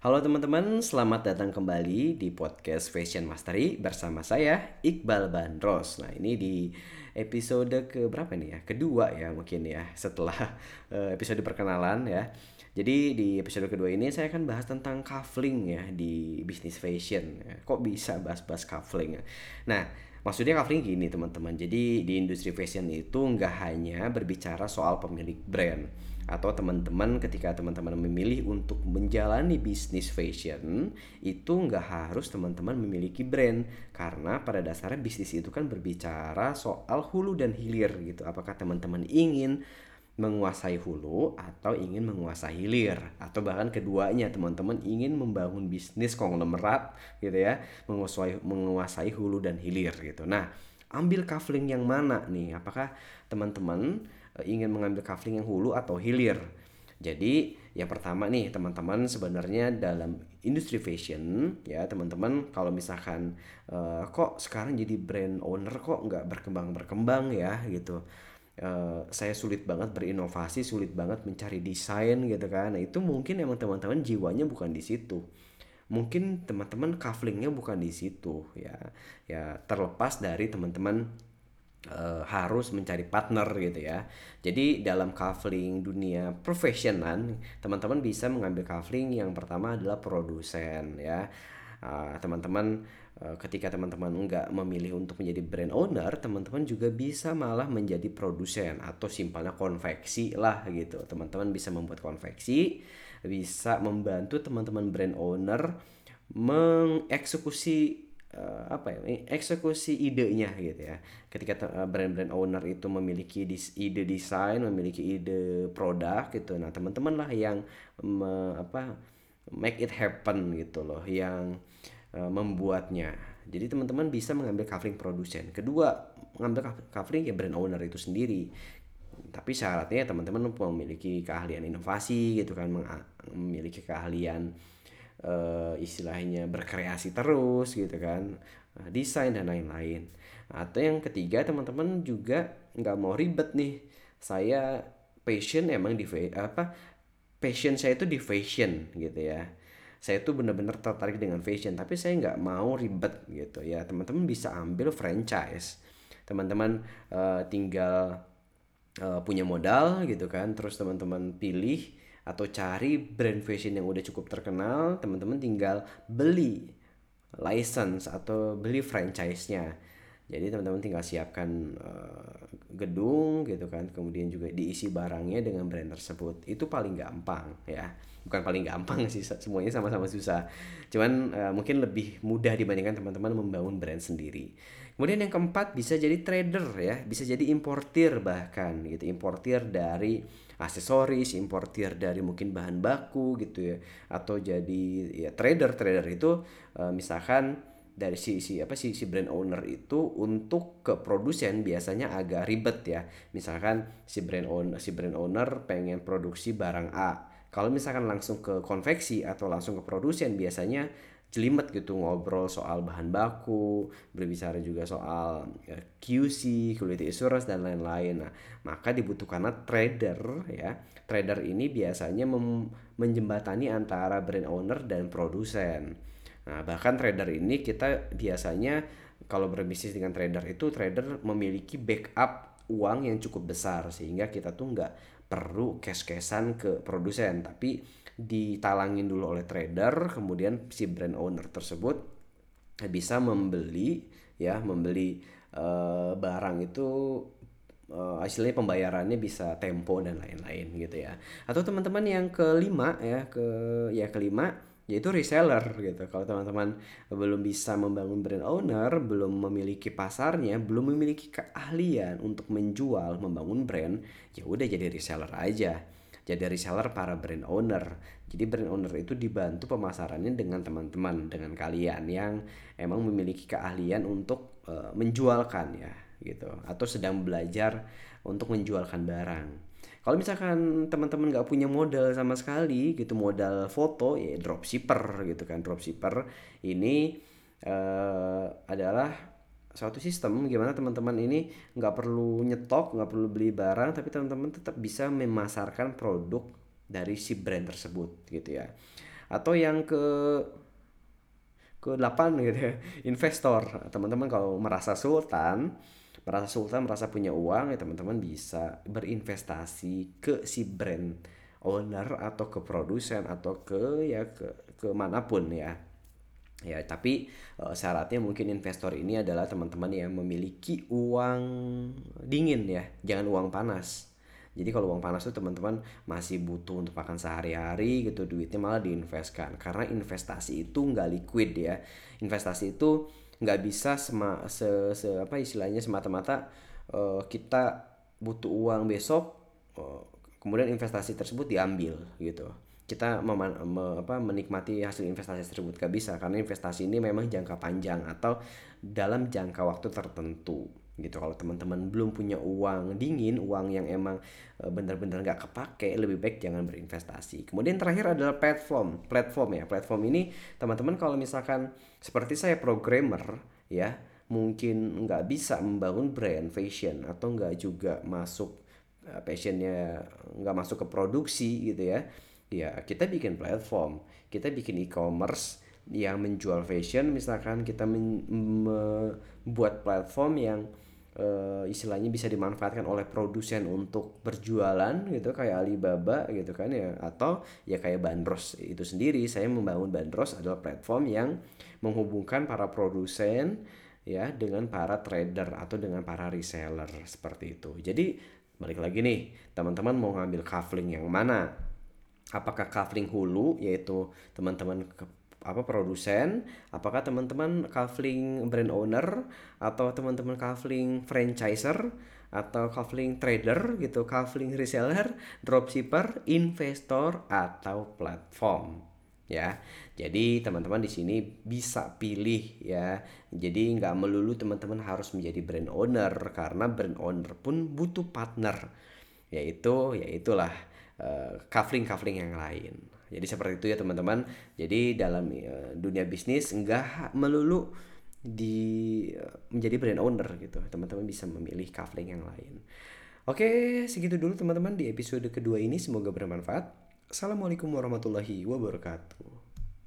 Halo teman-teman, selamat datang kembali di podcast Fashion Mastery bersama saya Iqbal Bandros. Nah ini di episode ke berapa nih ya? Kedua ya mungkin ya setelah uh, episode perkenalan ya. Jadi di episode kedua ini saya akan bahas tentang cuffling ya di bisnis fashion. Kok bisa bahas-bahas cuffling ya? Nah maksudnya cuffling gini teman-teman. Jadi di industri fashion itu nggak hanya berbicara soal pemilik brand atau teman-teman ketika teman-teman memilih untuk menjalani bisnis fashion itu nggak harus teman-teman memiliki brand. Karena pada dasarnya bisnis itu kan berbicara soal hulu dan hilir gitu. Apakah teman-teman ingin menguasai hulu atau ingin menguasai hilir? Atau bahkan keduanya teman-teman ingin membangun bisnis konglomerat gitu ya menguasai menguasai hulu dan hilir gitu. Nah ambil kafling yang mana nih? Apakah teman-teman ingin mengambil kafling yang hulu atau hilir. Jadi yang pertama nih teman-teman sebenarnya dalam industri fashion ya teman-teman kalau misalkan uh, kok sekarang jadi brand owner kok nggak berkembang berkembang ya gitu. Uh, saya sulit banget berinovasi, sulit banget mencari desain gitu kan. Nah, itu mungkin emang teman-teman jiwanya bukan di situ. Mungkin teman-teman kaflingnya bukan di situ ya. Ya terlepas dari teman-teman uh, harus mencari partner gitu ya. Jadi dalam kafling dunia profesional, teman-teman bisa mengambil kafling yang pertama adalah produsen ya. Uh, teman-teman uh, ketika teman-teman enggak memilih untuk menjadi brand owner, teman-teman juga bisa malah menjadi produsen atau simpelnya konveksi lah gitu. Teman-teman bisa membuat konveksi, bisa membantu teman-teman brand owner mengeksekusi uh, apa ya eksekusi idenya gitu ya. Ketika uh, brand-brand owner itu memiliki dis, ide desain memiliki ide produk gitu. Nah teman-teman lah yang me, apa make it happen gitu loh yang uh, membuatnya. Jadi teman-teman bisa mengambil covering produsen. Kedua mengambil covering ya brand owner itu sendiri. Tapi syaratnya teman-teman memiliki keahlian inovasi gitu kan memiliki keahlian uh, istilahnya berkreasi terus gitu kan uh, desain dan lain-lain. Atau yang ketiga teman-teman juga nggak mau ribet nih. Saya passion emang di apa passion saya itu di fashion gitu ya. Saya tuh bener-bener tertarik dengan fashion tapi saya nggak mau ribet gitu ya. Teman-teman bisa ambil franchise. Teman-teman uh, tinggal uh, punya modal gitu kan terus teman-teman pilih atau cari brand fashion yang udah cukup terkenal, teman-teman tinggal beli license atau beli franchise-nya. Jadi teman-teman tinggal siapkan uh, gedung gitu kan, kemudian juga diisi barangnya dengan brand tersebut. Itu paling gampang ya. Bukan paling gampang sih, semuanya sama-sama susah. Cuman uh, mungkin lebih mudah dibandingkan teman-teman membangun brand sendiri. Kemudian yang keempat bisa jadi trader ya, bisa jadi importir bahkan gitu, importir dari aksesoris, importir dari mungkin bahan baku gitu ya, atau jadi ya trader trader itu uh, misalkan dari si si apa si si brand owner itu untuk ke produsen biasanya agak ribet ya. Misalkan si brand owner si brand owner pengen produksi barang A. Kalau misalkan langsung ke konveksi atau langsung ke produsen biasanya jelimet gitu ngobrol soal bahan baku, berbicara juga soal ya, QC, quality assurance dan lain-lain. Nah, maka dibutuhkanlah trader ya. Trader ini biasanya menjembatani antara brand owner dan produsen. Nah, bahkan trader ini kita biasanya kalau berbisnis dengan trader itu trader memiliki backup uang yang cukup besar sehingga kita tuh nggak perlu cash-cashan ke produsen. Tapi ditalangin dulu oleh trader kemudian si brand owner tersebut bisa membeli ya membeli uh, barang itu uh, hasilnya pembayarannya bisa tempo dan lain-lain gitu ya. Atau teman-teman yang kelima ya ke ya kelima yaitu reseller gitu kalau teman-teman belum bisa membangun brand owner belum memiliki pasarnya belum memiliki keahlian untuk menjual membangun brand ya udah jadi reseller aja jadi reseller para brand owner. Jadi brand owner itu dibantu pemasarannya dengan teman-teman, dengan kalian yang emang memiliki keahlian untuk uh, menjualkan ya gitu atau sedang belajar untuk menjualkan barang. Kalau misalkan teman-teman nggak punya modal sama sekali gitu modal foto ya dropshipper gitu kan. Dropshipper ini uh, adalah suatu sistem gimana teman-teman ini nggak perlu nyetok nggak perlu beli barang tapi teman-teman tetap bisa memasarkan produk dari si brand tersebut gitu ya. Atau yang ke ke delapan gitu ya investor. Teman-teman kalau merasa sultan merasa sultan merasa punya uang ya teman-teman bisa berinvestasi ke si brand owner atau ke produsen atau ke ya ke ke mana pun ya. Ya tapi uh, syaratnya mungkin investor ini adalah teman-teman yang memiliki uang dingin ya. Jangan uang panas. Jadi kalau uang panas tuh teman-teman masih butuh untuk makan sehari-hari gitu duitnya malah diinvestkan. Karena investasi itu nggak liquid ya. Investasi itu nggak bisa sema, se, se apa istilahnya semata-mata uh, kita butuh uang besok uh, kemudian investasi tersebut diambil gitu. Kita meman, me, apa, menikmati hasil investasi tersebut. Gak bisa karena investasi ini memang jangka panjang atau dalam jangka waktu tertentu gitu. Kalau teman-teman belum punya uang dingin uang yang emang e, benar-benar nggak kepake lebih baik jangan berinvestasi. Kemudian terakhir adalah platform platform ya. Platform ini teman-teman kalau misalkan seperti saya programmer ya mungkin nggak bisa membangun brand fashion atau nggak juga masuk e, passionnya nggak masuk ke produksi gitu ya. Ya kita bikin platform kita bikin e-commerce yang menjual fashion. Misalkan kita membuat platform yang uh, istilahnya bisa dimanfaatkan oleh produsen untuk berjualan gitu kayak Alibaba gitu kan ya atau ya kayak Bandros itu sendiri. Saya membangun Bandros adalah platform yang menghubungkan para produsen ya dengan para trader atau dengan para reseller seperti itu. Jadi balik lagi nih teman-teman mau ngambil kafling yang mana? Apakah kafling hulu yaitu teman-teman apa produsen, apakah teman-teman kafling brand owner atau teman-teman kafling franchiser atau kafling trader gitu, kafling reseller, dropshipper, investor atau platform ya. Jadi teman-teman di sini bisa pilih ya. Jadi nggak melulu teman-teman harus menjadi brand owner karena brand owner pun butuh partner yaitu yaitulah uh, yang lain. Jadi seperti itu ya teman-teman. Jadi dalam uh, dunia bisnis enggak melulu di uh, menjadi brand owner gitu. Teman-teman bisa memilih kafling yang lain. Oke, segitu dulu teman-teman di episode kedua ini. Semoga bermanfaat. Assalamualaikum warahmatullahi wabarakatuh.